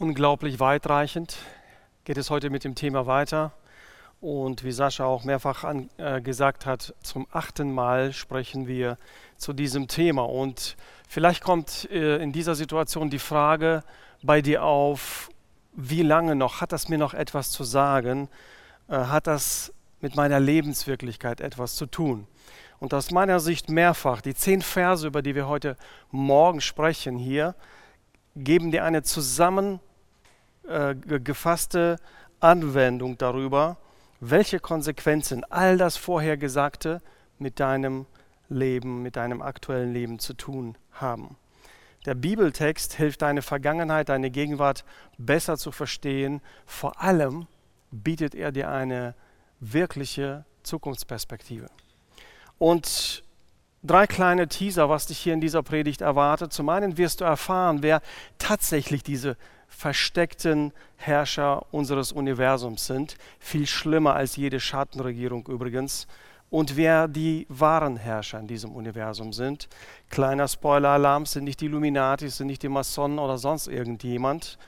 unglaublich weitreichend. Geht es heute mit dem Thema weiter. Und wie Sascha auch mehrfach an, äh, gesagt hat, zum achten Mal sprechen wir zu diesem Thema. Und vielleicht kommt äh, in dieser Situation die Frage bei dir auf, wie lange noch? Hat das mir noch etwas zu sagen? Äh, hat das mit meiner Lebenswirklichkeit etwas zu tun? Und aus meiner Sicht mehrfach, die zehn Verse, über die wir heute Morgen sprechen hier, geben dir eine zusammengefasste äh, Anwendung darüber, welche Konsequenzen all das Vorhergesagte mit deinem Leben, mit deinem aktuellen Leben zu tun haben. Der Bibeltext hilft deine Vergangenheit, deine Gegenwart besser zu verstehen. Vor allem bietet er dir eine wirkliche Zukunftsperspektive. Und drei kleine Teaser, was dich hier in dieser Predigt erwartet. Zum einen wirst du erfahren, wer tatsächlich diese versteckten Herrscher unseres Universums sind, viel schlimmer als jede Schattenregierung übrigens, und wer die wahren Herrscher in diesem Universum sind. Kleiner Spoiler-Alarm, sind nicht die Illuminati, sind nicht die Masonen oder sonst irgendjemand,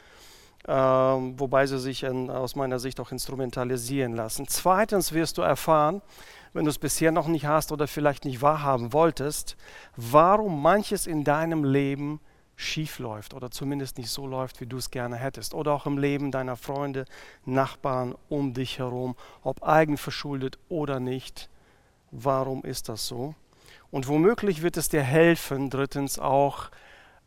äh, wobei sie sich in, aus meiner Sicht auch instrumentalisieren lassen. Zweitens wirst du erfahren, wenn du es bisher noch nicht hast oder vielleicht nicht wahrhaben wolltest, warum manches in deinem Leben schief läuft oder zumindest nicht so läuft, wie du es gerne hättest. Oder auch im Leben deiner Freunde, Nachbarn um dich herum, ob eigenverschuldet oder nicht. Warum ist das so? Und womöglich wird es dir helfen, drittens auch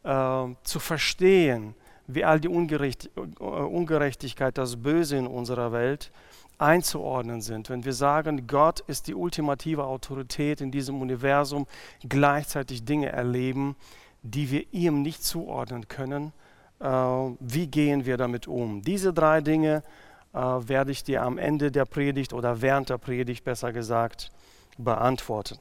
äh, zu verstehen, wie all die Ungerecht, äh, Ungerechtigkeit, das Böse in unserer Welt einzuordnen sind. Wenn wir sagen, Gott ist die ultimative Autorität in diesem Universum, gleichzeitig Dinge erleben, die wir ihm nicht zuordnen können. Äh, wie gehen wir damit um? Diese drei Dinge äh, werde ich dir am Ende der Predigt oder während der Predigt besser gesagt beantworten.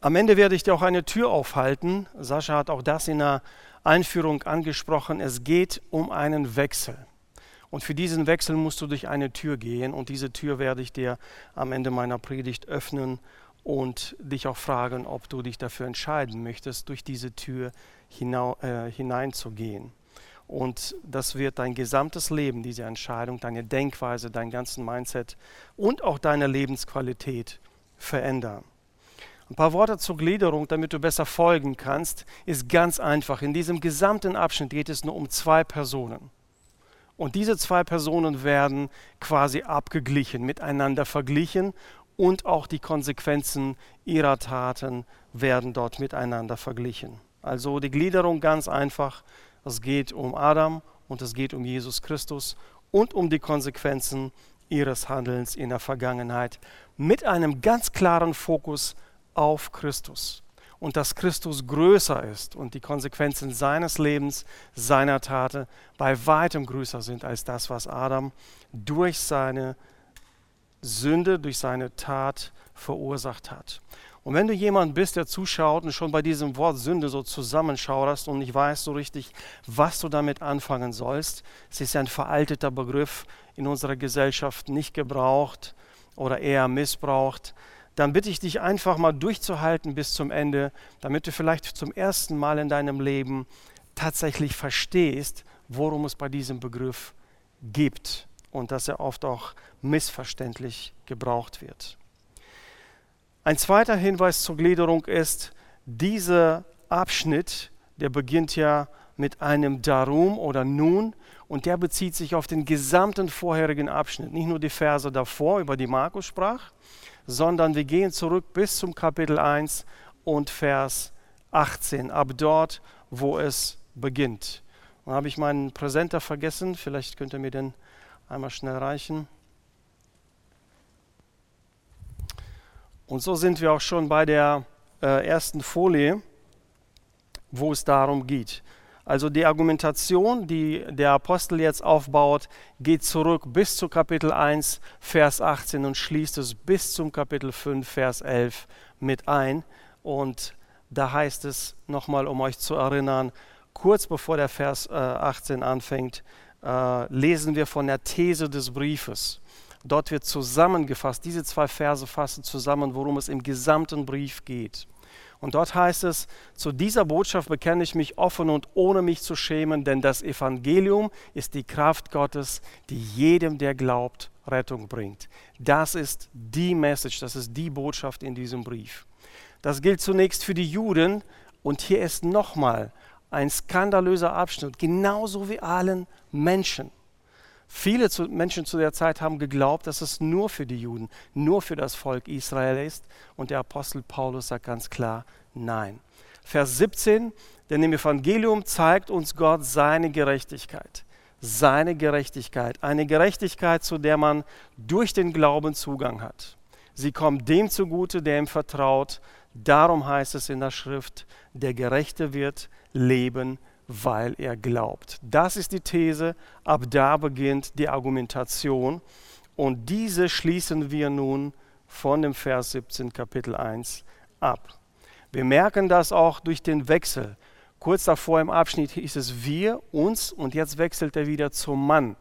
Am Ende werde ich dir auch eine Tür aufhalten. Sascha hat auch das in der Einführung angesprochen. Es geht um einen Wechsel. Und für diesen Wechsel musst du durch eine Tür gehen. Und diese Tür werde ich dir am Ende meiner Predigt öffnen und dich auch fragen, ob du dich dafür entscheiden möchtest, durch diese Tür hinau, äh, hineinzugehen. Und das wird dein gesamtes Leben, diese Entscheidung, deine Denkweise, dein ganzen Mindset und auch deine Lebensqualität verändern. Ein paar Worte zur Gliederung, damit du besser folgen kannst, ist ganz einfach. In diesem gesamten Abschnitt geht es nur um zwei Personen. Und diese zwei Personen werden quasi abgeglichen, miteinander verglichen und auch die Konsequenzen ihrer Taten werden dort miteinander verglichen. Also die Gliederung ganz einfach. Es geht um Adam und es geht um Jesus Christus und um die Konsequenzen ihres Handelns in der Vergangenheit mit einem ganz klaren Fokus auf Christus. Und dass Christus größer ist und die Konsequenzen seines Lebens, seiner Taten bei weitem größer sind als das, was Adam durch seine Sünde durch seine Tat verursacht hat. Und wenn du jemand bist, der zuschaut und schon bei diesem Wort Sünde so zusammenschauerst und nicht weißt so richtig, was du damit anfangen sollst, es ist ein veralteter Begriff in unserer Gesellschaft nicht gebraucht oder eher missbraucht, dann bitte ich dich einfach mal durchzuhalten bis zum Ende, damit du vielleicht zum ersten Mal in deinem Leben tatsächlich verstehst, worum es bei diesem Begriff geht und dass er oft auch missverständlich gebraucht wird. Ein zweiter Hinweis zur Gliederung ist, dieser Abschnitt, der beginnt ja mit einem Darum oder Nun und der bezieht sich auf den gesamten vorherigen Abschnitt, nicht nur die Verse davor, über die Markus sprach, sondern wir gehen zurück bis zum Kapitel 1 und Vers 18, ab dort, wo es beginnt. Dann habe ich meinen Präsenter vergessen, vielleicht könnt ihr mir den Einmal schnell reichen. Und so sind wir auch schon bei der äh, ersten Folie, wo es darum geht. Also die Argumentation, die der Apostel jetzt aufbaut, geht zurück bis zu Kapitel 1, Vers 18 und schließt es bis zum Kapitel 5, Vers 11 mit ein. Und da heißt es nochmal, um euch zu erinnern, kurz bevor der Vers äh, 18 anfängt, äh, lesen wir von der These des Briefes. Dort wird zusammengefasst, diese zwei Verse fassen zusammen, worum es im gesamten Brief geht. Und dort heißt es, zu dieser Botschaft bekenne ich mich offen und ohne mich zu schämen, denn das Evangelium ist die Kraft Gottes, die jedem, der glaubt, Rettung bringt. Das ist die Message, das ist die Botschaft in diesem Brief. Das gilt zunächst für die Juden und hier ist nochmal ein skandalöser Abschnitt, genauso wie allen Menschen. Viele zu, Menschen zu der Zeit haben geglaubt, dass es nur für die Juden, nur für das Volk Israel ist. Und der Apostel Paulus sagt ganz klar, nein. Vers 17, denn im Evangelium zeigt uns Gott seine Gerechtigkeit. Seine Gerechtigkeit. Eine Gerechtigkeit, zu der man durch den Glauben Zugang hat. Sie kommt dem zugute, der ihm vertraut. Darum heißt es in der Schrift, der Gerechte wird leben weil er glaubt. Das ist die These, ab da beginnt die Argumentation und diese schließen wir nun von dem Vers 17 Kapitel 1 ab. Wir merken das auch durch den Wechsel. Kurz davor im Abschnitt hieß es wir, uns und jetzt wechselt er wieder zum Mann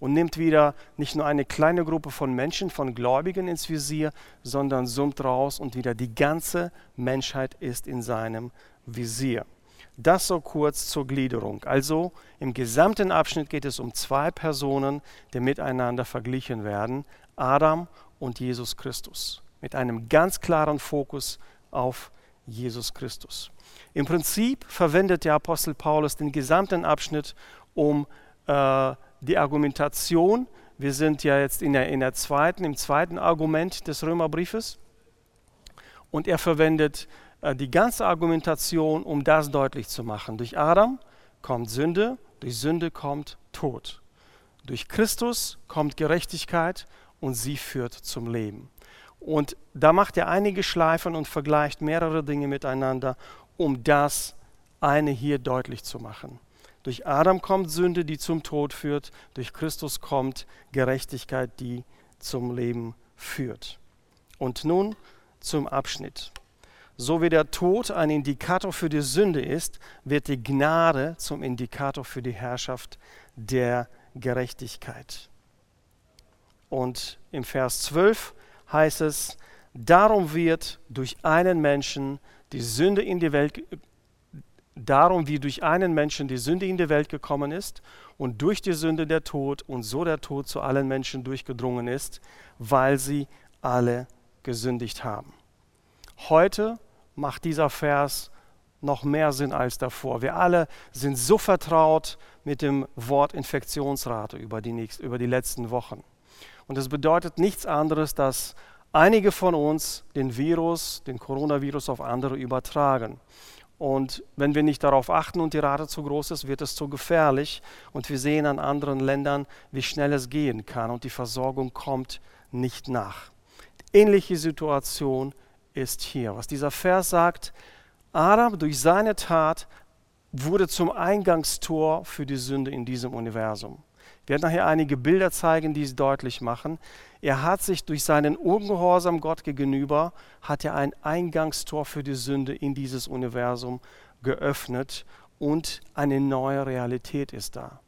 und nimmt wieder nicht nur eine kleine Gruppe von Menschen, von Gläubigen ins Visier, sondern summt raus und wieder die ganze Menschheit ist in seinem Visier. Das so kurz zur Gliederung. Also im gesamten Abschnitt geht es um zwei Personen, die miteinander verglichen werden, Adam und Jesus Christus, mit einem ganz klaren Fokus auf Jesus Christus. Im Prinzip verwendet der Apostel Paulus den gesamten Abschnitt, um äh, die Argumentation, wir sind ja jetzt in der, in der zweiten, im zweiten Argument des Römerbriefes, und er verwendet die ganze Argumentation, um das deutlich zu machen. Durch Adam kommt Sünde, durch Sünde kommt Tod. Durch Christus kommt Gerechtigkeit und sie führt zum Leben. Und da macht er einige Schleifen und vergleicht mehrere Dinge miteinander, um das eine hier deutlich zu machen. Durch Adam kommt Sünde, die zum Tod führt. Durch Christus kommt Gerechtigkeit, die zum Leben führt. Und nun zum Abschnitt. So wie der Tod ein Indikator für die Sünde ist, wird die Gnade zum Indikator für die Herrschaft der Gerechtigkeit. Und im Vers 12 heißt es, darum wird durch einen Menschen die Sünde in die Welt darum wie durch einen Menschen die Sünde in die Welt gekommen ist und durch die Sünde der Tod und so der Tod zu allen Menschen durchgedrungen ist, weil sie alle gesündigt haben. Heute macht dieser Vers noch mehr Sinn als davor. Wir alle sind so vertraut mit dem Wort Infektionsrate über die, nächst, über die letzten Wochen. Und das bedeutet nichts anderes, dass einige von uns den Virus, den Coronavirus auf andere übertragen. Und wenn wir nicht darauf achten und die Rate zu groß ist, wird es zu gefährlich. Und wir sehen an anderen Ländern, wie schnell es gehen kann und die Versorgung kommt nicht nach. Ähnliche Situation ist hier. Was dieser Vers sagt, Adam durch seine Tat wurde zum Eingangstor für die Sünde in diesem Universum. Ich werde nachher einige Bilder zeigen, die es deutlich machen. Er hat sich durch seinen Ungehorsam Gott gegenüber, hat er ein Eingangstor für die Sünde in dieses Universum geöffnet und eine neue Realität ist da.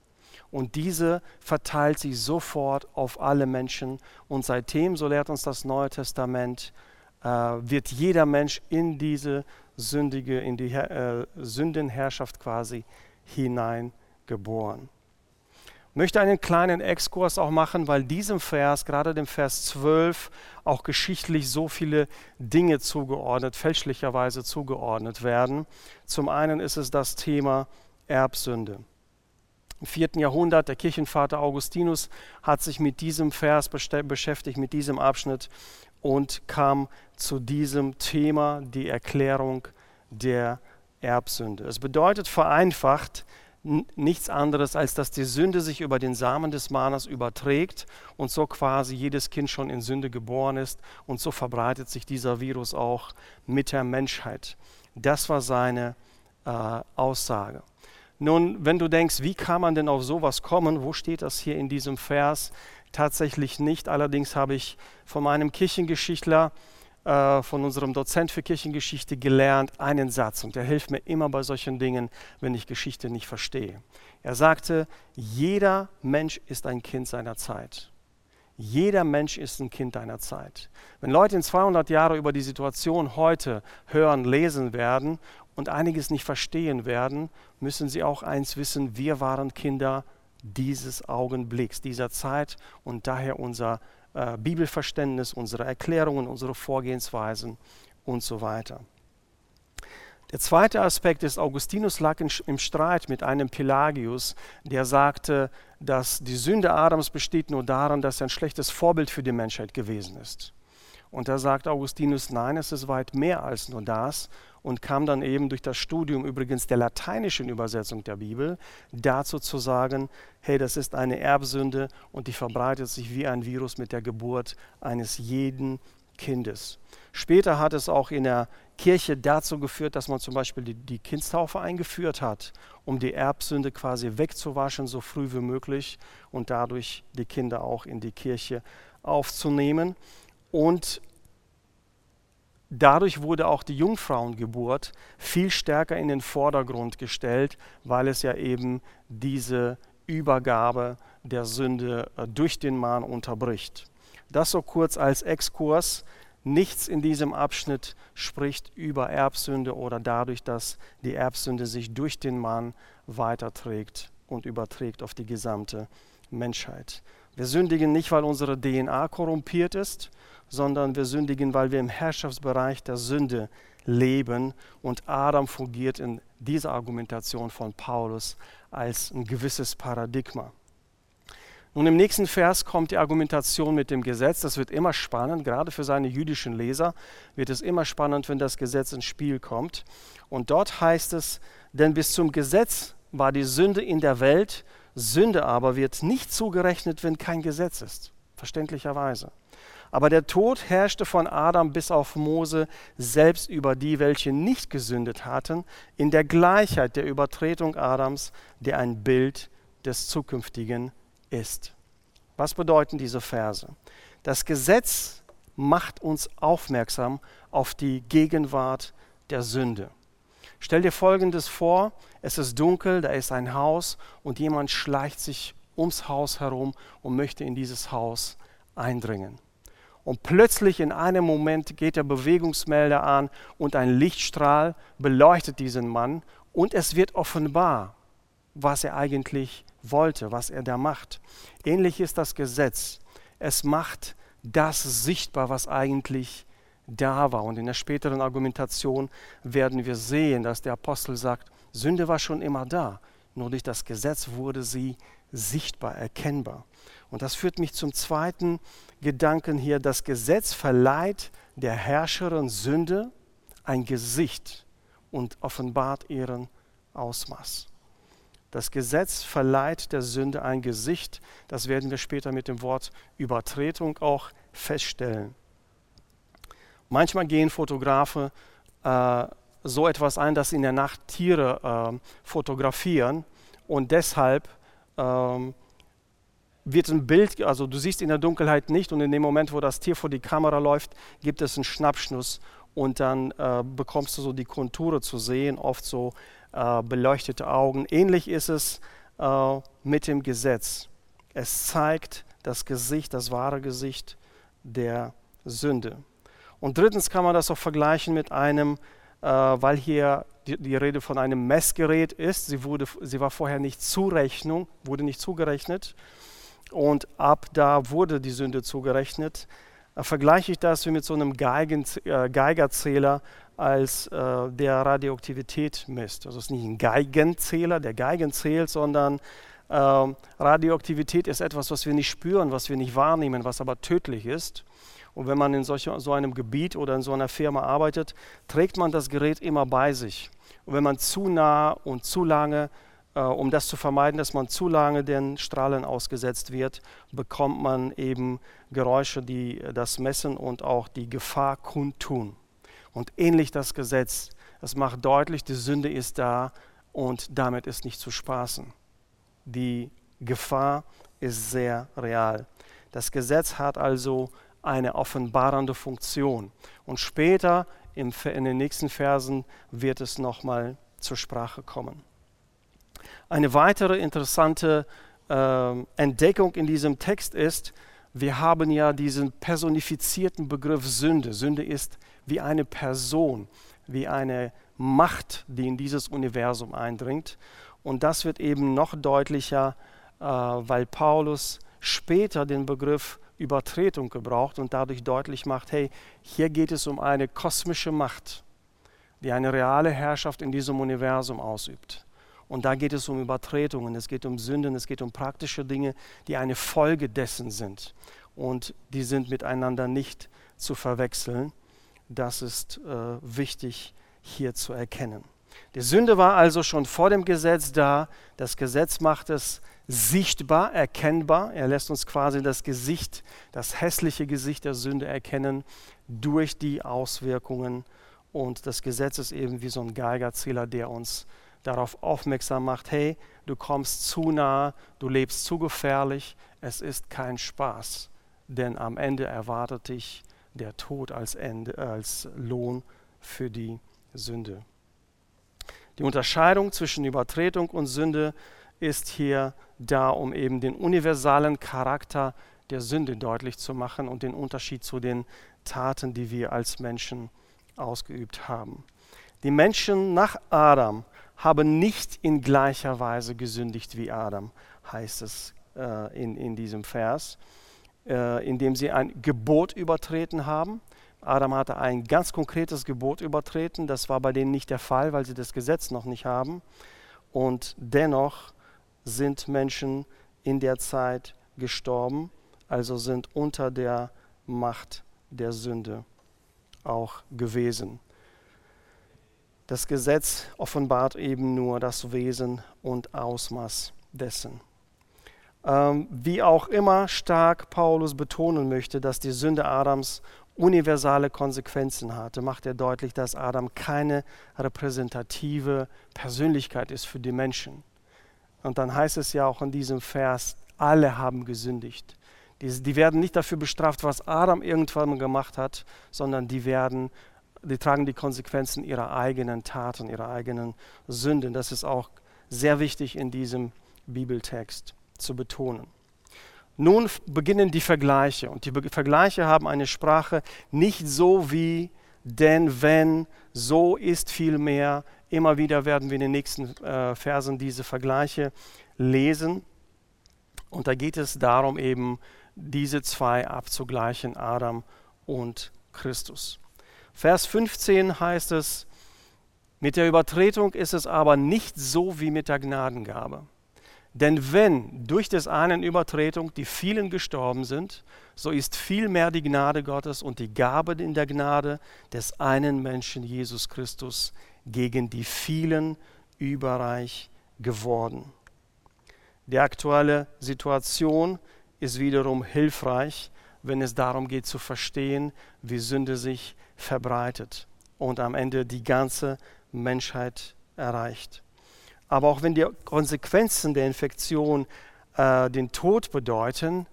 Und diese verteilt sich sofort auf alle Menschen. Und seitdem, so lehrt uns das Neue Testament, wird jeder Mensch in diese sündige, in die äh, Sündenherrschaft quasi hineingeboren. Ich möchte einen kleinen Exkurs auch machen, weil diesem Vers, gerade dem Vers 12, auch geschichtlich so viele Dinge zugeordnet, fälschlicherweise zugeordnet werden. Zum einen ist es das Thema Erbsünde. Im vierten Jahrhundert, der Kirchenvater Augustinus hat sich mit diesem Vers beschäftigt, mit diesem Abschnitt und kam zu diesem Thema die Erklärung der Erbsünde. Es bedeutet vereinfacht nichts anderes, als dass die Sünde sich über den Samen des Mannes überträgt und so quasi jedes Kind schon in Sünde geboren ist und so verbreitet sich dieser Virus auch mit der Menschheit. Das war seine äh, Aussage. Nun, wenn du denkst, wie kann man denn auf sowas kommen, wo steht das hier in diesem Vers? Tatsächlich nicht. Allerdings habe ich von meinem Kirchengeschichtler, äh, von unserem Dozent für Kirchengeschichte gelernt, einen Satz. Und der hilft mir immer bei solchen Dingen, wenn ich Geschichte nicht verstehe. Er sagte, jeder Mensch ist ein Kind seiner Zeit. Jeder Mensch ist ein Kind deiner Zeit. Wenn Leute in 200 Jahren über die Situation heute hören, lesen werden und einiges nicht verstehen werden, müssen sie auch eins wissen, wir waren Kinder dieses Augenblicks, dieser Zeit und daher unser äh, Bibelverständnis, unsere Erklärungen, unsere Vorgehensweisen und so weiter. Der zweite Aspekt ist, Augustinus lag in, im Streit mit einem Pelagius, der sagte, dass die Sünde Adams besteht nur daran, dass er ein schlechtes Vorbild für die Menschheit gewesen ist. Und da sagt Augustinus, nein, es ist weit mehr als nur das und kam dann eben durch das Studium übrigens der lateinischen Übersetzung der Bibel dazu zu sagen, hey, das ist eine Erbsünde und die verbreitet sich wie ein Virus mit der Geburt eines jeden Kindes. Später hat es auch in der Kirche dazu geführt, dass man zum Beispiel die, die Kindstaufe eingeführt hat, um die Erbsünde quasi wegzuwaschen, so früh wie möglich und dadurch die Kinder auch in die Kirche aufzunehmen. Und dadurch wurde auch die Jungfrauengeburt viel stärker in den Vordergrund gestellt, weil es ja eben diese Übergabe der Sünde äh, durch den Mann unterbricht. Das so kurz als Exkurs Nichts in diesem Abschnitt spricht über Erbsünde oder dadurch, dass die Erbsünde sich durch den Mann weiterträgt und überträgt auf die gesamte Menschheit. Wir sündigen nicht, weil unsere DNA korrumpiert ist, sondern wir sündigen, weil wir im Herrschaftsbereich der Sünde leben und Adam fungiert in dieser Argumentation von Paulus als ein gewisses Paradigma. Nun im nächsten Vers kommt die Argumentation mit dem Gesetz. Das wird immer spannend, gerade für seine jüdischen Leser wird es immer spannend, wenn das Gesetz ins Spiel kommt. Und dort heißt es, denn bis zum Gesetz war die Sünde in der Welt, Sünde aber wird nicht zugerechnet, wenn kein Gesetz ist. Verständlicherweise. Aber der Tod herrschte von Adam bis auf Mose selbst über die, welche nicht gesündet hatten, in der Gleichheit der Übertretung Adams, der ein Bild des zukünftigen ist. Was bedeuten diese Verse? Das Gesetz macht uns aufmerksam auf die Gegenwart der Sünde. Stell dir Folgendes vor, es ist dunkel, da ist ein Haus und jemand schleicht sich ums Haus herum und möchte in dieses Haus eindringen. Und plötzlich in einem Moment geht der Bewegungsmelder an und ein Lichtstrahl beleuchtet diesen Mann und es wird offenbar, was er eigentlich wollte, was er da macht. Ähnlich ist das Gesetz. Es macht das sichtbar, was eigentlich da war. Und in der späteren Argumentation werden wir sehen, dass der Apostel sagt, Sünde war schon immer da, nur durch das Gesetz wurde sie sichtbar, erkennbar. Und das führt mich zum zweiten Gedanken hier. Das Gesetz verleiht der Herrscherin Sünde ein Gesicht und offenbart ihren Ausmaß. Das Gesetz verleiht der Sünde ein Gesicht. Das werden wir später mit dem Wort Übertretung auch feststellen. Manchmal gehen Fotografen äh, so etwas ein, dass sie in der Nacht Tiere äh, fotografieren und deshalb ähm, wird ein Bild, also du siehst in der Dunkelheit nicht und in dem Moment, wo das Tier vor die Kamera läuft, gibt es einen Schnappschnuss und dann äh, bekommst du so die Konture zu sehen, oft so äh, beleuchtete Augen. Ähnlich ist es äh, mit dem Gesetz. Es zeigt das Gesicht, das wahre Gesicht der Sünde. Und drittens kann man das auch vergleichen mit einem, äh, weil hier die, die, Rede von einem Messgerät ist. Sie, wurde, sie war vorher nicht Zurechnung, wurde nicht zugerechnet. Und ab da wurde die Sünde zugerechnet. Äh, vergleiche ich das wie mit so einem Geigen, äh, Geigerzähler, als äh, der Radioaktivität misst. Also es ist nicht ein Geigenzähler, der Geigen zählt, sondern äh, Radioaktivität ist etwas, was wir nicht spüren, was wir nicht wahrnehmen, was aber tödlich ist. Und wenn man in solch, so einem Gebiet oder in so einer Firma arbeitet, trägt man das Gerät immer bei sich. Und wenn man zu nah und zu lange, um das zu vermeiden, dass man zu lange den Strahlen ausgesetzt wird, bekommt man eben Geräusche, die das messen und auch die Gefahr kundtun. Und ähnlich das Gesetz. Es macht deutlich, die Sünde ist da und damit ist nicht zu spaßen. Die Gefahr ist sehr real. Das Gesetz hat also eine offenbarende Funktion. Und später in den nächsten Versen wird es nochmal zur Sprache kommen. Eine weitere interessante äh, Entdeckung in diesem Text ist, wir haben ja diesen personifizierten Begriff Sünde. Sünde ist wie eine Person, wie eine Macht, die in dieses Universum eindringt. Und das wird eben noch deutlicher, äh, weil Paulus später den Begriff Übertretung gebraucht und dadurch deutlich macht, hey, hier geht es um eine kosmische Macht, die eine reale Herrschaft in diesem Universum ausübt. Und da geht es um Übertretungen, es geht um Sünden, es geht um praktische Dinge, die eine Folge dessen sind. Und die sind miteinander nicht zu verwechseln. Das ist äh, wichtig hier zu erkennen. Die Sünde war also schon vor dem Gesetz da. Das Gesetz macht es sichtbar, erkennbar. Er lässt uns quasi das Gesicht, das hässliche Gesicht der Sünde erkennen durch die Auswirkungen. Und das Gesetz ist eben wie so ein Geigerzähler, der uns darauf aufmerksam macht, hey, du kommst zu nah, du lebst zu gefährlich, es ist kein Spaß, denn am Ende erwartet dich der Tod als, Ende, als Lohn für die Sünde. Die Unterscheidung zwischen Übertretung und Sünde ist hier da, um eben den universalen Charakter der Sünde deutlich zu machen und den Unterschied zu den Taten, die wir als Menschen ausgeübt haben. Die Menschen nach Adam haben nicht in gleicher Weise gesündigt wie Adam, heißt es äh, in, in diesem Vers, äh, indem sie ein Gebot übertreten haben. Adam hatte ein ganz konkretes Gebot übertreten, das war bei denen nicht der Fall, weil sie das Gesetz noch nicht haben. Und dennoch sind Menschen in der Zeit gestorben, also sind unter der Macht der Sünde auch gewesen. Das Gesetz offenbart eben nur das Wesen und Ausmaß dessen. Ähm, wie auch immer stark Paulus betonen möchte, dass die Sünde Adams universale Konsequenzen hatte, macht er deutlich, dass Adam keine repräsentative Persönlichkeit ist für die Menschen. Und dann heißt es ja auch in diesem Vers, alle haben gesündigt. Die, die werden nicht dafür bestraft, was Adam irgendwann gemacht hat, sondern die werden die tragen die Konsequenzen ihrer eigenen Taten, ihrer eigenen Sünden. Das ist auch sehr wichtig in diesem Bibeltext zu betonen. Nun beginnen die Vergleiche und die Be Vergleiche haben eine Sprache nicht so wie denn, wenn, so ist vielmehr. Immer wieder werden wir in den nächsten äh, Versen diese Vergleiche lesen. Und da geht es darum, eben diese zwei abzugleichen, Adam und Christus. Vers 15 heißt es, mit der Übertretung ist es aber nicht so wie mit der Gnadengabe. Denn wenn durch des einen Übertretung die vielen gestorben sind, so ist vielmehr die Gnade Gottes und die Gabe in der Gnade des einen Menschen Jesus Christus gegen die vielen überreich geworden. Die aktuelle Situation ist wiederum hilfreich, wenn es darum geht zu verstehen, wie Sünde sich verbreitet und am Ende die ganze Menschheit erreicht. Aber auch wenn die Konsequenzen der Infektion äh, den Tod bedeuten,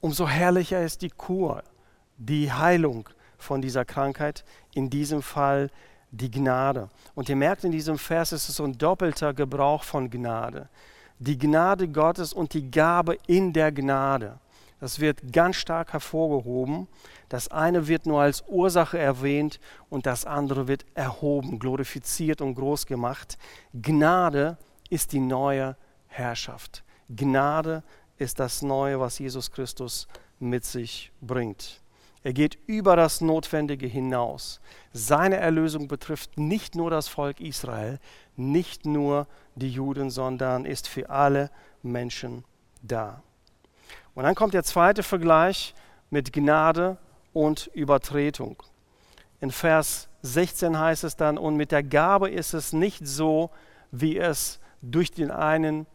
umso herrlicher ist die Kur, die Heilung von dieser Krankheit, in diesem Fall die Gnade. Und ihr merkt in diesem Vers, ist es so ein doppelter Gebrauch von Gnade. Die Gnade Gottes und die Gabe in der Gnade. Das wird ganz stark hervorgehoben. Das eine wird nur als Ursache erwähnt und das andere wird erhoben, glorifiziert und groß gemacht. Gnade ist die neue Herrschaft. Gnade ist das Neue, was Jesus Christus mit sich bringt. Er geht über das Notwendige hinaus. Seine Erlösung betrifft nicht nur das Volk Israel, nicht nur die Juden, sondern ist für alle Menschen da. Und dann kommt der zweite Vergleich mit Gnade und Übertretung. In Vers 16 heißt es dann, und mit der Gabe ist es nicht so, wie es durch den einen,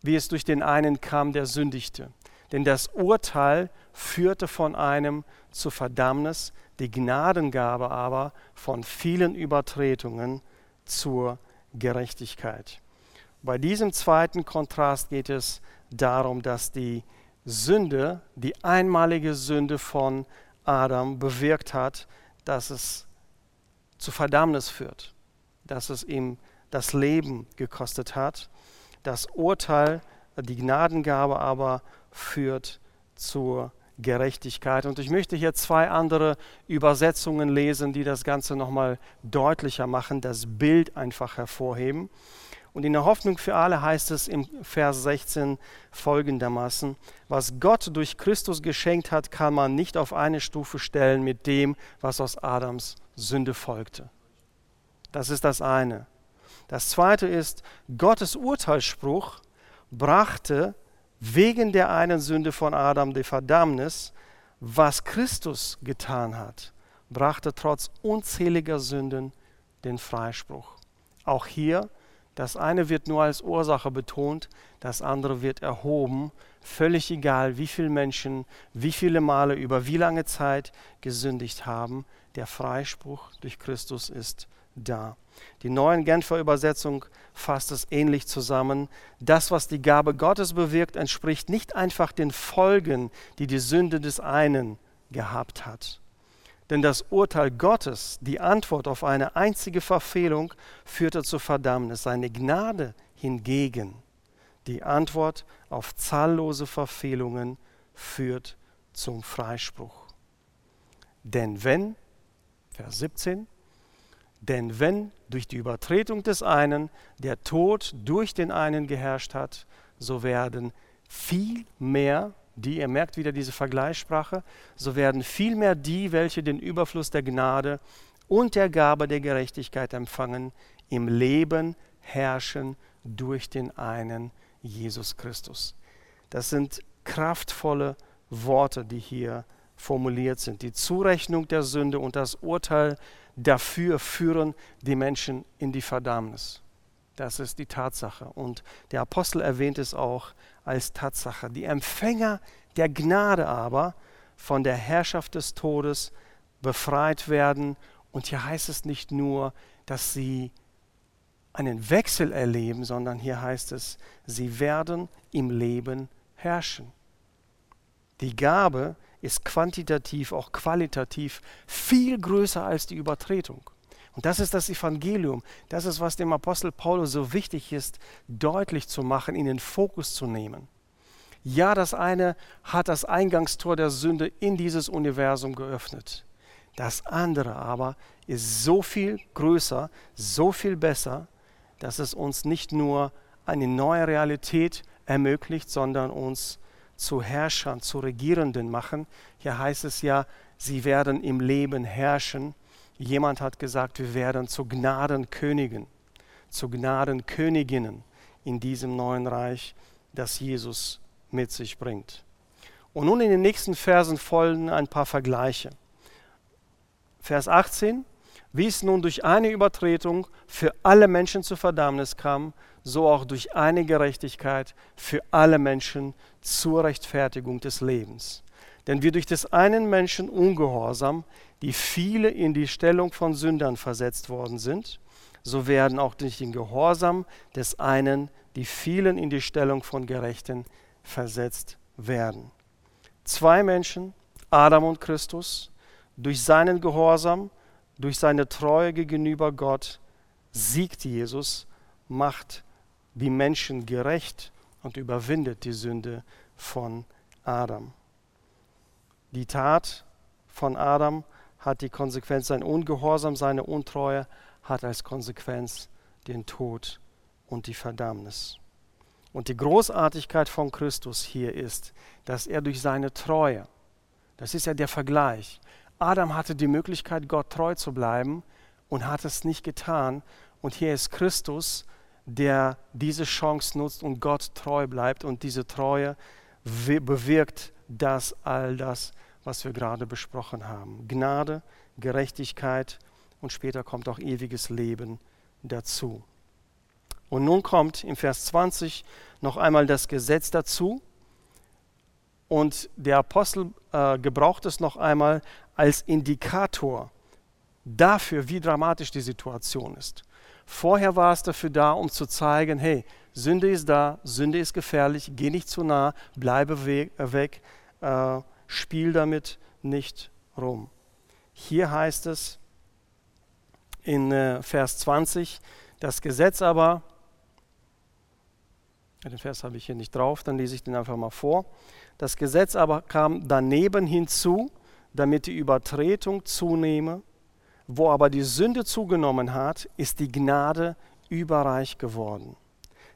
wie es durch den einen kam, der sündigte. Denn das Urteil führte von einem zu Verdammnis, die Gnadengabe aber von vielen Übertretungen zur Gerechtigkeit. Bei diesem zweiten Kontrast geht es darum, dass die Sünde, die einmalige Sünde von Adam bewirkt hat, dass es zu Verdammnis führt, dass es ihm das Leben gekostet hat. Das Urteil, die Gnadengabe aber führt zur Gerechtigkeit. Und ich möchte hier zwei andere Übersetzungen lesen, die das Ganze nochmal deutlicher machen, das Bild einfach hervorheben. Und in der Hoffnung für alle heißt es im Vers 16 folgendermaßen, was Gott durch Christus geschenkt hat, kann man nicht auf eine Stufe stellen mit dem, was aus Adams Sünde folgte. Das ist das eine. Das zweite ist, Gottes Urteilsspruch brachte wegen der einen Sünde von Adam die Verdammnis, was Christus getan hat, brachte trotz unzähliger Sünden den Freispruch. Auch hier das eine wird nur als Ursache betont, das andere wird erhoben, völlig egal, wie viele Menschen, wie viele Male, über wie lange Zeit gesündigt haben. Der Freispruch durch Christus ist da. Die neuen Genfer Übersetzung fasst es ähnlich zusammen. Das, was die Gabe Gottes bewirkt, entspricht nicht einfach den Folgen, die die Sünde des einen gehabt hat. Denn das Urteil Gottes, die Antwort auf eine einzige Verfehlung, führte zur Verdammnis. Seine Gnade hingegen, die Antwort auf zahllose Verfehlungen, führt zum Freispruch. Denn wenn, Vers 17, denn wenn durch die Übertretung des einen der Tod durch den einen geherrscht hat, so werden viel mehr die, ihr merkt wieder diese Vergleichssprache, so werden vielmehr die, welche den Überfluss der Gnade und der Gabe der Gerechtigkeit empfangen, im Leben herrschen durch den einen Jesus Christus. Das sind kraftvolle Worte, die hier formuliert sind. Die Zurechnung der Sünde und das Urteil dafür führen die Menschen in die Verdammnis. Das ist die Tatsache. Und der Apostel erwähnt es auch als Tatsache. Die Empfänger der Gnade aber von der Herrschaft des Todes befreit werden. Und hier heißt es nicht nur, dass sie einen Wechsel erleben, sondern hier heißt es, sie werden im Leben herrschen. Die Gabe ist quantitativ, auch qualitativ viel größer als die Übertretung. Und das ist das Evangelium. Das ist, was dem Apostel Paulus so wichtig ist, deutlich zu machen, in den Fokus zu nehmen. Ja, das eine hat das Eingangstor der Sünde in dieses Universum geöffnet. Das andere aber ist so viel größer, so viel besser, dass es uns nicht nur eine neue Realität ermöglicht, sondern uns zu Herrschern, zu Regierenden machen. Hier heißt es ja, sie werden im Leben herrschen Jemand hat gesagt, wir werden zu Gnadenkönigen, zu Gnadenköniginnen in diesem neuen Reich, das Jesus mit sich bringt. Und nun in den nächsten Versen folgen ein paar Vergleiche. Vers 18, wie es nun durch eine Übertretung für alle Menschen zur Verdammnis kam, so auch durch eine Gerechtigkeit für alle Menschen zur Rechtfertigung des Lebens. Denn wie durch des einen Menschen Ungehorsam die viele in die Stellung von Sündern versetzt worden sind, so werden auch durch den Gehorsam des einen die vielen in die Stellung von Gerechten versetzt werden. Zwei Menschen, Adam und Christus, durch seinen Gehorsam, durch seine Treue gegenüber Gott, siegt Jesus, macht die Menschen gerecht und überwindet die Sünde von Adam. Die Tat von Adam hat die Konsequenz sein Ungehorsam, seine Untreue hat als Konsequenz den Tod und die Verdammnis. Und die Großartigkeit von Christus hier ist, dass er durch seine Treue, das ist ja der Vergleich, Adam hatte die Möglichkeit, Gott treu zu bleiben und hat es nicht getan. Und hier ist Christus, der diese Chance nutzt und Gott treu bleibt. Und diese Treue bewirkt das, all das, was wir gerade besprochen haben. Gnade, Gerechtigkeit und später kommt auch ewiges Leben dazu. Und nun kommt im Vers 20 noch einmal das Gesetz dazu. Und der Apostel äh, gebraucht es noch einmal als Indikator dafür, wie dramatisch die Situation ist. Vorher war es dafür da, um zu zeigen, hey, Sünde ist da, Sünde ist gefährlich, geh nicht zu nah, bleibe weg, äh, spiel damit nicht rum. Hier heißt es in äh, Vers 20, das Gesetz aber Den Vers habe ich hier nicht drauf, dann lese ich den einfach mal vor. Das Gesetz aber kam daneben hinzu, damit die Übertretung zunehme. Wo aber die Sünde zugenommen hat, ist die Gnade überreich geworden.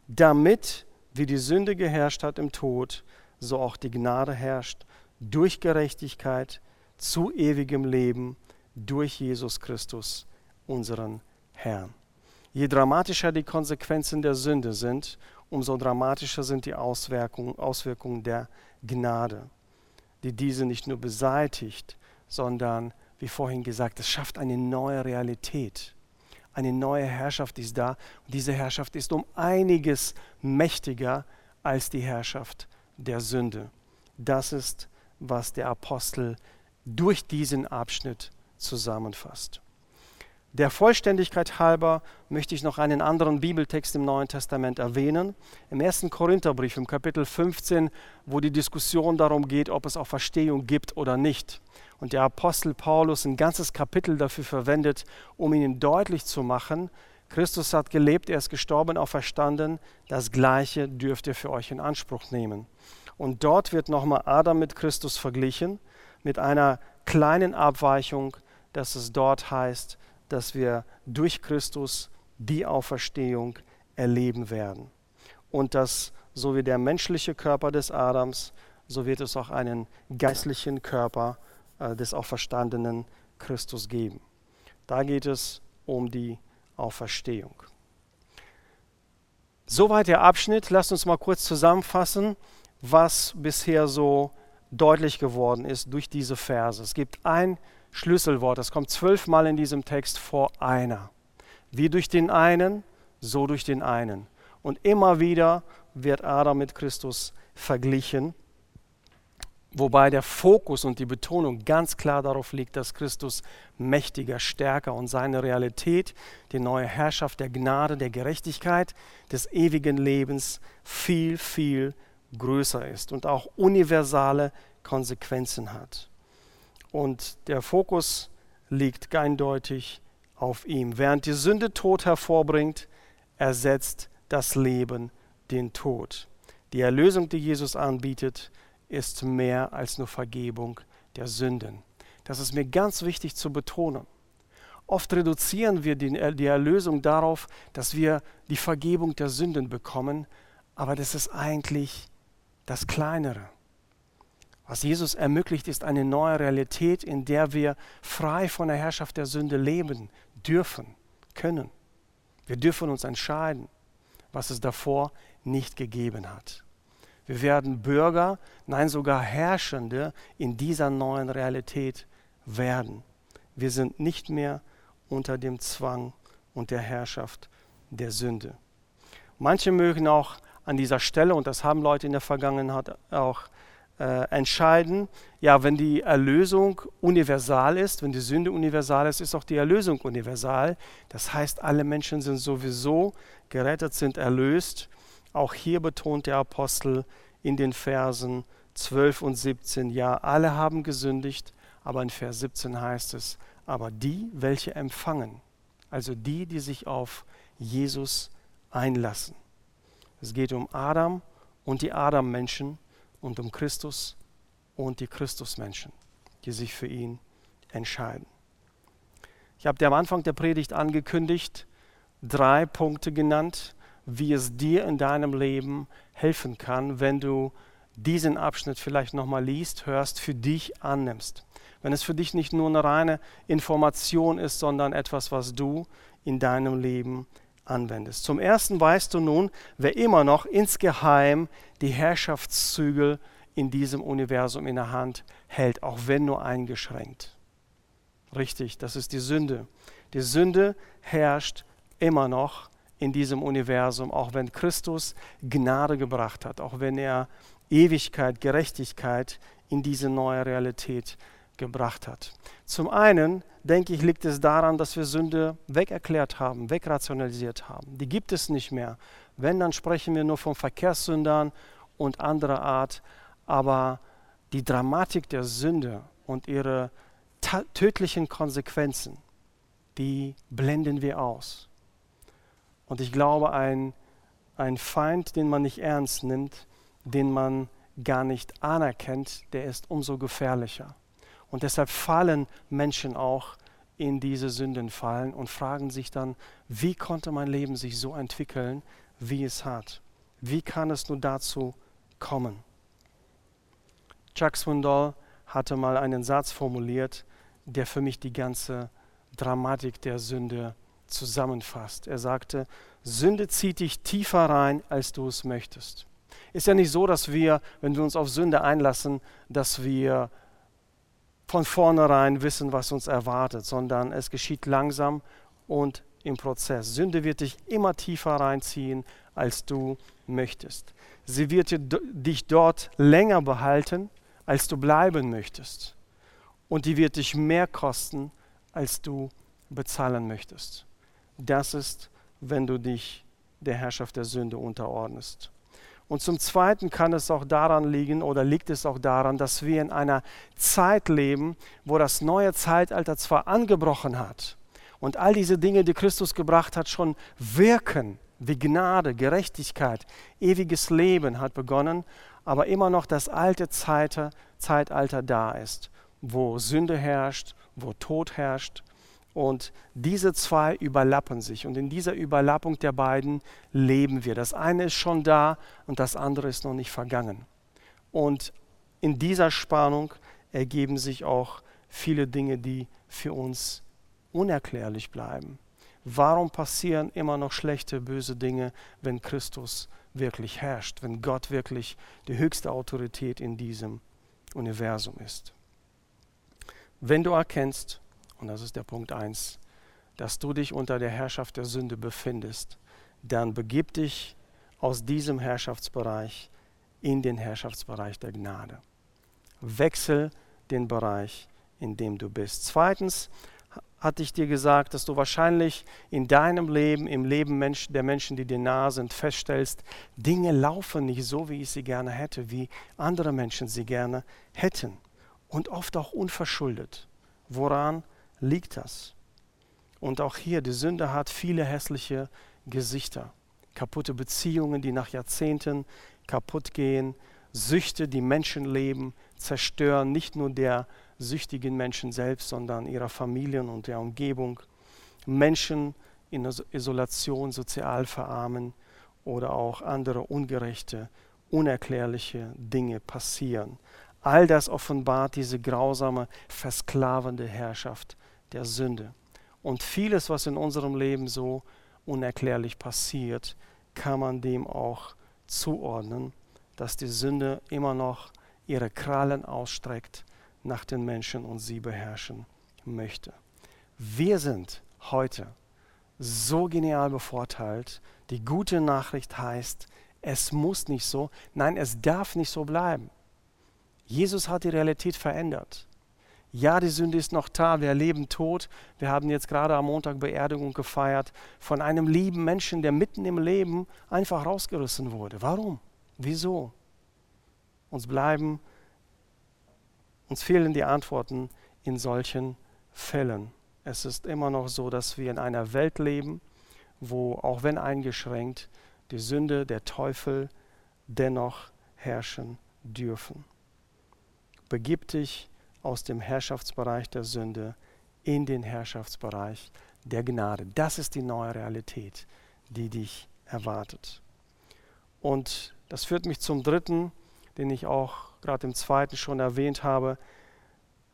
Damit, wie die Sünde geherrscht hat im Tod, so auch die Gnade herrscht durch Gerechtigkeit zu ewigem Leben durch Jesus Christus, unseren Herrn. Je dramatischer die Konsequenzen der Sünde sind, umso dramatischer sind die Auswirkungen, Auswirkungen der Gnade, die diese nicht nur beseitigt, sondern, wie vorhin gesagt, es schafft eine neue Realität. Eine neue Herrschaft ist da und diese Herrschaft ist um einiges mächtiger als die Herrschaft der Sünde. Das ist, was der Apostel durch diesen Abschnitt zusammenfasst. Der Vollständigkeit halber möchte ich noch einen anderen Bibeltext im Neuen Testament erwähnen. Im ersten Korintherbrief, im Kapitel 15, wo die Diskussion darum geht, ob es auch Verstehung gibt oder nicht. Und der Apostel Paulus ein ganzes Kapitel dafür verwendet, um ihnen deutlich zu machen, Christus hat gelebt, er ist gestorben, auch verstanden, das Gleiche dürft ihr für euch in Anspruch nehmen. Und dort wird nochmal Adam mit Christus verglichen, mit einer kleinen Abweichung, dass es dort heißt, dass wir durch Christus die Auferstehung erleben werden. Und dass so wie der menschliche Körper des Adams, so wird es auch einen geistlichen Körper äh, des auferstandenen Christus geben. Da geht es um die Auferstehung. Soweit der Abschnitt. Lasst uns mal kurz zusammenfassen, was bisher so deutlich geworden ist durch diese Verse. Es gibt ein Schlüsselwort, das kommt zwölfmal in diesem Text vor, einer. Wie durch den einen, so durch den einen. Und immer wieder wird Adam mit Christus verglichen, wobei der Fokus und die Betonung ganz klar darauf liegt, dass Christus mächtiger, stärker und seine Realität, die neue Herrschaft der Gnade, der Gerechtigkeit, des ewigen Lebens viel, viel größer ist und auch universale Konsequenzen hat. Und der Fokus liegt eindeutig auf ihm. Während die Sünde Tod hervorbringt, ersetzt das Leben den Tod. Die Erlösung, die Jesus anbietet, ist mehr als nur Vergebung der Sünden. Das ist mir ganz wichtig zu betonen. Oft reduzieren wir die, Erlösung darauf, dass wir die Vergebung der Sünden bekommen, aber das ist eigentlich das Kleinere. Was Jesus ermöglicht, ist eine neue Realität, in der wir frei von der Herrschaft der Sünde leben dürfen, können. Wir dürfen uns entscheiden, was es davor nicht gegeben hat. Wir werden Bürger, nein sogar Herrschende in dieser neuen Realität werden. Wir sind nicht mehr unter dem Zwang und der Herrschaft der Sünde. Manche mögen auch an dieser Stelle, und das haben Leute in der Vergangenheit auch äh, entscheiden, ja, wenn die Erlösung universal ist, wenn die Sünde universal ist, ist auch die Erlösung universal. Das heißt, alle Menschen sind sowieso gerettet, sind erlöst. Auch hier betont der Apostel in den Versen 12 und 17, ja, alle haben gesündigt, aber in Vers 17 heißt es, aber die, welche empfangen, also die, die sich auf Jesus einlassen. Es geht um Adam und die Adam-Menschen und um Christus und die Christusmenschen, die sich für ihn entscheiden. Ich habe dir am Anfang der Predigt angekündigt, drei Punkte genannt, wie es dir in deinem Leben helfen kann, wenn du diesen Abschnitt vielleicht nochmal liest, hörst, für dich annimmst. Wenn es für dich nicht nur eine reine Information ist, sondern etwas, was du in deinem Leben anwendest. Zum Ersten weißt du nun, wer immer noch insgeheim die Herrschaftszügel in diesem Universum in der Hand hält, auch wenn nur eingeschränkt. Richtig, das ist die Sünde. Die Sünde herrscht immer noch in diesem Universum, auch wenn Christus Gnade gebracht hat, auch wenn er Ewigkeit, Gerechtigkeit in diese neue Realität gebracht hat. Zum einen, denke ich, liegt es daran, dass wir Sünde wegerklärt haben, wegrationalisiert haben. Die gibt es nicht mehr. Wenn, dann sprechen wir nur von Verkehrssündern und anderer Art. Aber die Dramatik der Sünde und ihre tödlichen Konsequenzen, die blenden wir aus. Und ich glaube, ein ein Feind, den man nicht ernst nimmt, den man gar nicht anerkennt, der ist umso gefährlicher. Und deshalb fallen Menschen auch in diese Sündenfallen und fragen sich dann, wie konnte mein Leben sich so entwickeln, wie es hat? Wie kann es nur dazu kommen? Chuck Swindoll hatte mal einen Satz formuliert, der für mich die ganze Dramatik der Sünde zusammenfasst. Er sagte, Sünde zieht dich tiefer rein, als du es möchtest. Ist ja nicht so, dass wir, wenn wir uns auf Sünde einlassen, dass wir von vornherein wissen, was uns erwartet, sondern es geschieht langsam und im Prozess. Sünde wird dich immer tiefer reinziehen, als du möchtest. Sie wird dich dort länger behalten, als du bleiben möchtest. Und die wird dich mehr kosten, als du bezahlen möchtest. Das ist, wenn du dich der Herrschaft der Sünde unterordnest. Und zum Zweiten kann es auch daran liegen oder liegt es auch daran, dass wir in einer Zeit leben, wo das neue Zeitalter zwar angebrochen hat und all diese Dinge, die Christus gebracht hat, schon wirken, wie Gnade, Gerechtigkeit, ewiges Leben hat begonnen, aber immer noch das alte Zeitalter da ist, wo Sünde herrscht, wo Tod herrscht, und diese zwei überlappen sich. Und in dieser Überlappung der beiden leben wir. Das eine ist schon da und das andere ist noch nicht vergangen. Und in dieser Spannung ergeben sich auch viele Dinge, die für uns unerklärlich bleiben. Warum passieren immer noch schlechte, böse Dinge, wenn Christus wirklich herrscht, wenn Gott wirklich die höchste Autorität in diesem Universum ist? Wenn du erkennst, und das ist der Punkt 1, dass du dich unter der Herrschaft der Sünde befindest, dann begib dich aus diesem Herrschaftsbereich in den Herrschaftsbereich der Gnade. Wechsel den Bereich, in dem du bist. Zweitens hatte ich dir gesagt, dass du wahrscheinlich in deinem Leben, im Leben der Menschen, die dir nahe sind, feststellst, Dinge laufen nicht so, wie ich sie gerne hätte, wie andere Menschen sie gerne hätten. Und oft auch unverschuldet. Woran liegt das? Und auch hier, die Sünde hat viele hässliche Gesichter. Kaputte Beziehungen, die nach Jahrzehnten kaputt gehen, Süchte, die Menschenleben zerstören, nicht nur der süchtigen Menschen selbst, sondern ihrer Familien und der Umgebung. Menschen in Isolation sozial verarmen oder auch andere ungerechte, unerklärliche Dinge passieren. All das offenbart diese grausame, versklavende Herrschaft der Sünde. Und vieles, was in unserem Leben so unerklärlich passiert, kann man dem auch zuordnen, dass die Sünde immer noch ihre Krallen ausstreckt nach den Menschen und sie beherrschen möchte. Wir sind heute so genial bevorteilt. Die gute Nachricht heißt, es muss nicht so, nein, es darf nicht so bleiben. Jesus hat die Realität verändert. Ja, die Sünde ist noch da, wir erleben Tod. Wir haben jetzt gerade am Montag Beerdigung gefeiert von einem lieben Menschen, der mitten im Leben einfach rausgerissen wurde. Warum? Wieso? Uns bleiben, uns fehlen die Antworten in solchen Fällen. Es ist immer noch so, dass wir in einer Welt leben, wo, auch wenn eingeschränkt, die Sünde, der Teufel dennoch herrschen dürfen. Begib dich aus dem Herrschaftsbereich der Sünde in den Herrschaftsbereich der Gnade. Das ist die neue Realität, die dich erwartet. Und das führt mich zum dritten, den ich auch gerade im zweiten schon erwähnt habe.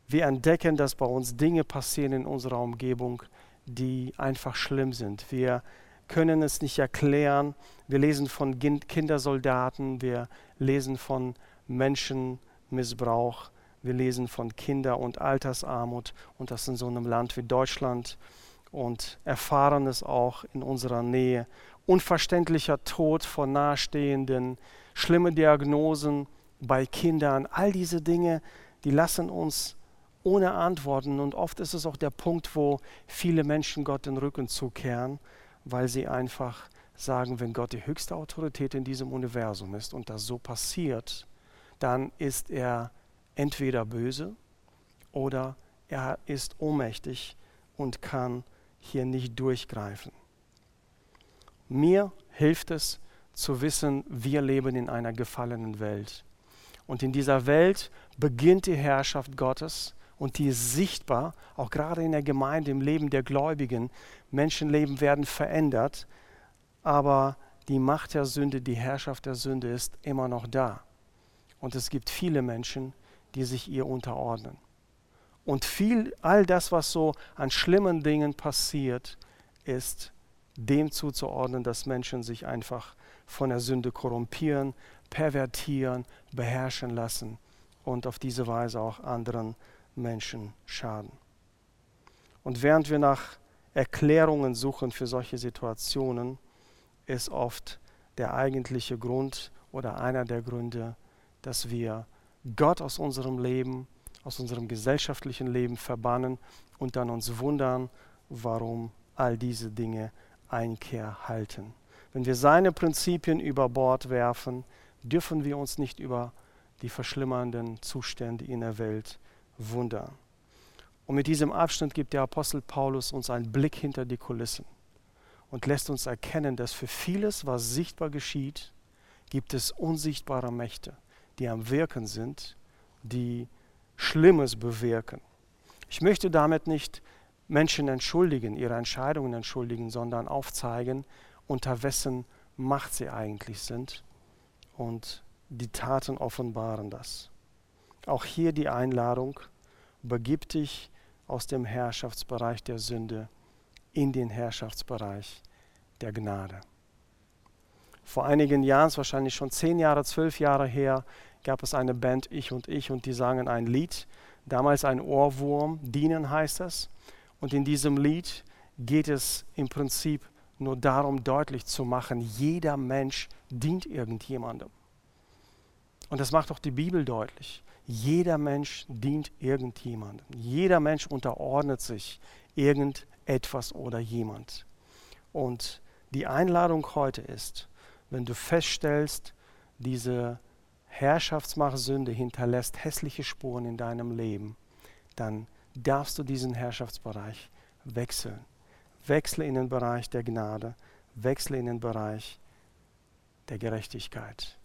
Wir entdecken, dass bei uns Dinge passieren in unserer Umgebung, die einfach schlimm sind. Wir können es nicht erklären. Wir lesen von Kindersoldaten, wir lesen von Menschenmissbrauch, wir lesen von Kinder- und Altersarmut und das in so einem Land wie Deutschland und erfahren es auch in unserer Nähe. Unverständlicher Tod von Nahestehenden, schlimme Diagnosen bei Kindern, all diese Dinge, die lassen uns ohne Antworten und oft ist es auch der Punkt, wo viele Menschen Gott den Rücken zukehren, weil sie einfach sagen, wenn Gott die höchste Autorität in diesem Universum ist und das so passiert, dann ist er entweder böse oder er ist ohnmächtig und kann hier nicht durchgreifen. Mir hilft es zu wissen, wir leben in einer gefallenen Welt. Und in dieser Welt beginnt die Herrschaft Gottes und die ist sichtbar, auch gerade in der Gemeinde, im Leben der Gläubigen. Menschenleben werden verändert, aber die Macht der Sünde, die Herrschaft der Sünde ist immer noch da. Und es gibt viele Menschen, die sich ihr unterordnen. Und viel, all das, was so an schlimmen Dingen passiert, ist dem zuzuordnen, dass Menschen sich einfach von der Sünde korrumpieren, pervertieren, beherrschen lassen und auf diese Weise auch anderen Menschen schaden. Und während wir nach Erklärungen suchen für solche Situationen, ist oft der eigentliche Grund oder einer der Gründe, dass wir Gott aus unserem Leben, aus unserem gesellschaftlichen Leben verbannen und dann uns wundern, warum all diese Dinge Einkehr halten. Wenn wir seine Prinzipien über Bord werfen, dürfen wir uns nicht über die verschlimmernden Zustände in der Welt wundern. Und mit diesem Abschnitt gibt der Apostel Paulus uns einen Blick hinter die Kulissen und lässt uns erkennen, dass für vieles, was sichtbar geschieht, gibt es unsichtbare Mächte, die am Wirken sind, die Schlimmes bewirken. Ich möchte damit nicht Menschen entschuldigen, ihre Entscheidungen entschuldigen, sondern aufzeigen, unter wessen Macht sie eigentlich sind. Und die Taten offenbaren das. Auch hier die Einladung, begib dich aus dem Herrschaftsbereich der Sünde in den Herrschaftsbereich der Gnade. Vor einigen Jahren, wahrscheinlich schon zehn Jahre, zwölf Jahre her, gab es eine Band Ich und Ich und die sangen ein Lied, damals ein Ohrwurm, Dienen heißt es. Und in diesem Lied geht es im Prinzip nur darum, deutlich zu machen, jeder Mensch dient irgendjemandem. Und das macht auch die Bibel deutlich. Jeder Mensch dient irgendjemandem. Jeder Mensch unterordnet sich irgendetwas oder jemand. Und die Einladung heute ist, wenn du feststellst, diese Herrschaftsmacht Sünde hinterlässt hässliche Spuren in deinem Leben, dann darfst du diesen Herrschaftsbereich wechseln. Wechsle in den Bereich der Gnade, wechsle in den Bereich der Gerechtigkeit.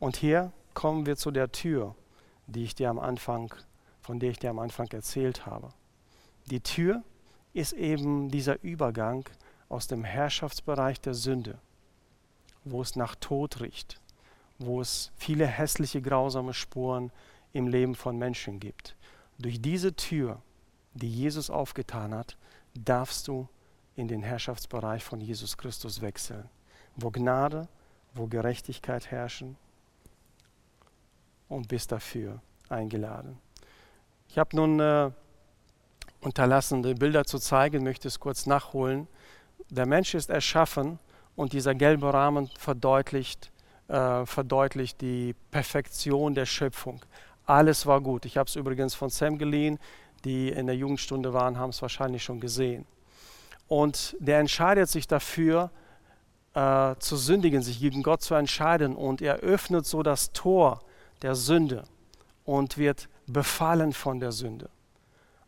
Und hier kommen wir zu der Tür, die ich dir am Anfang, von der ich dir am Anfang erzählt habe. Die Tür ist eben dieser Übergang aus dem Herrschaftsbereich der Sünde, wo es nach Tod riecht, wo es viele hässliche, grausame Spuren im Leben von Menschen gibt. Durch diese Tür, die Jesus aufgetan hat, darfst du in den Herrschaftsbereich von Jesus Christus wechseln, wo Gnade, wo Gerechtigkeit herrschen und bist dafür eingeladen. Ich habe nun äh, unterlassen, die Bilder zu zeigen, möchte es kurz nachholen. Der Mensch ist erschaffen und dieser gelbe Rahmen verdeutlicht, äh, verdeutlicht die Perfektion der Schöpfung. Alles war gut. Ich habe es übrigens von Sam geliehen. Die in der Jugendstunde waren, haben es wahrscheinlich schon gesehen. Und der entscheidet sich dafür, äh, zu sündigen, sich gegen Gott zu entscheiden. Und er öffnet so das Tor der Sünde und wird befallen von der Sünde.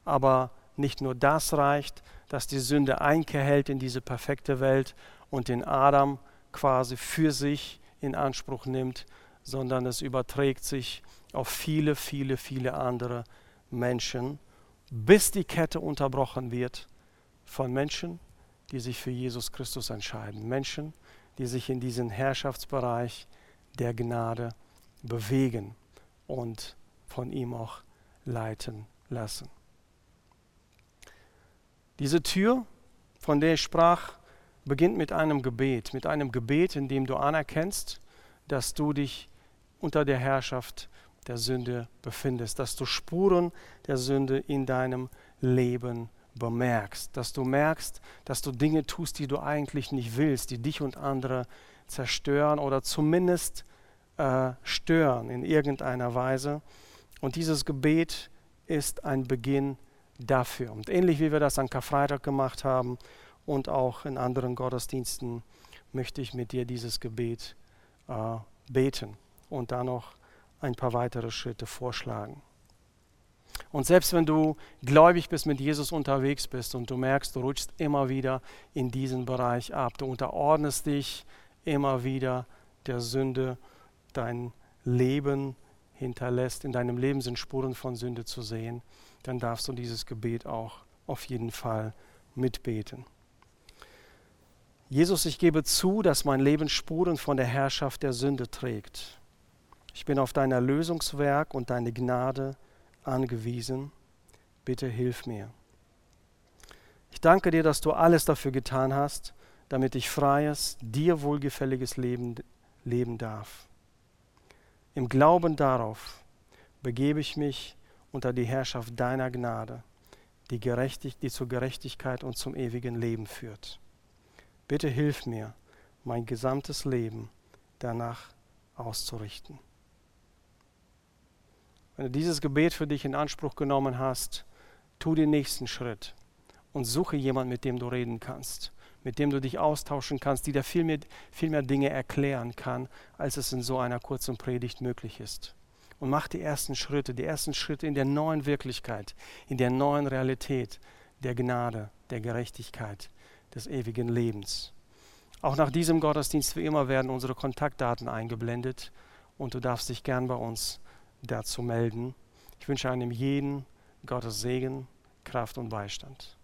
Aber nicht nur das reicht, dass die Sünde Einkehr hält in diese perfekte Welt und den Adam quasi für sich in Anspruch nimmt, sondern es überträgt sich auf viele, viele, viele andere Menschen, bis die Kette unterbrochen wird von Menschen, die sich für Jesus Christus entscheiden. Menschen, die sich in diesen Herrschaftsbereich der Gnade bewegen und von ihm auch leiten lassen. Diese Tür, von der ich sprach, beginnt mit einem Gebet, mit einem Gebet, in dem du anerkennst, dass du dich unter der Herrschaft der Sünde befindest, dass du Spuren der Sünde in deinem Leben bemerkst, dass du merkst, dass du Dinge tust, die du eigentlich nicht willst, die dich und andere zerstören oder zumindest äh, stören in irgendeiner Weise. Und dieses Gebet ist ein Beginn dafür. Und ähnlich wie wir das an Karfreitag gemacht haben und auch in anderen Gottesdiensten, möchte ich mit dir dieses Gebet äh, beten und dann noch ein paar weitere Schritte vorschlagen. Und selbst wenn du gläubig bist, mit Jesus unterwegs bist und du merkst, du rutschst immer wieder in diesen Bereich ab, du unterordnest dich immer wieder der Sünde dein Leben hinterlässt, in deinem Leben sind Spuren von Sünde zu sehen, dann darfst du dieses Gebet auch auf jeden Fall mitbeten. Jesus, ich gebe zu, dass mein Leben Spuren von der Herrschaft der Sünde trägt. Ich bin auf dein Erlösungswerk und deine Gnade angewiesen. Bitte hilf mir. Ich danke dir, dass du alles dafür getan hast, damit ich freies, dir wohlgefälliges Leben leben darf. Im Glauben darauf begebe ich mich unter die Herrschaft deiner Gnade, die, gerechtig, die zur Gerechtigkeit und zum ewigen Leben führt. Bitte hilf mir, mein gesamtes Leben danach auszurichten. Wenn du dieses Gebet für dich in Anspruch genommen hast, tu den nächsten Schritt und suche jemanden, mit dem du reden kannst, mit dem du dich austauschen kannst, die dir viel mehr, viel mehr Dinge erklären kann, als es in so einer kurzen Predigt möglich ist. Und mach die ersten Schritte, die ersten Schritte in der neuen Wirklichkeit, in der neuen Realität der Gnade, der Gerechtigkeit, des ewigen Lebens. Auch nach diesem Gottesdienst wie immer werden unsere Kontaktdaten eingeblendet und du darfst dich gern bei uns dazu melden. Ich wünsche einem jeden Gottes Segen, Kraft und Beistand.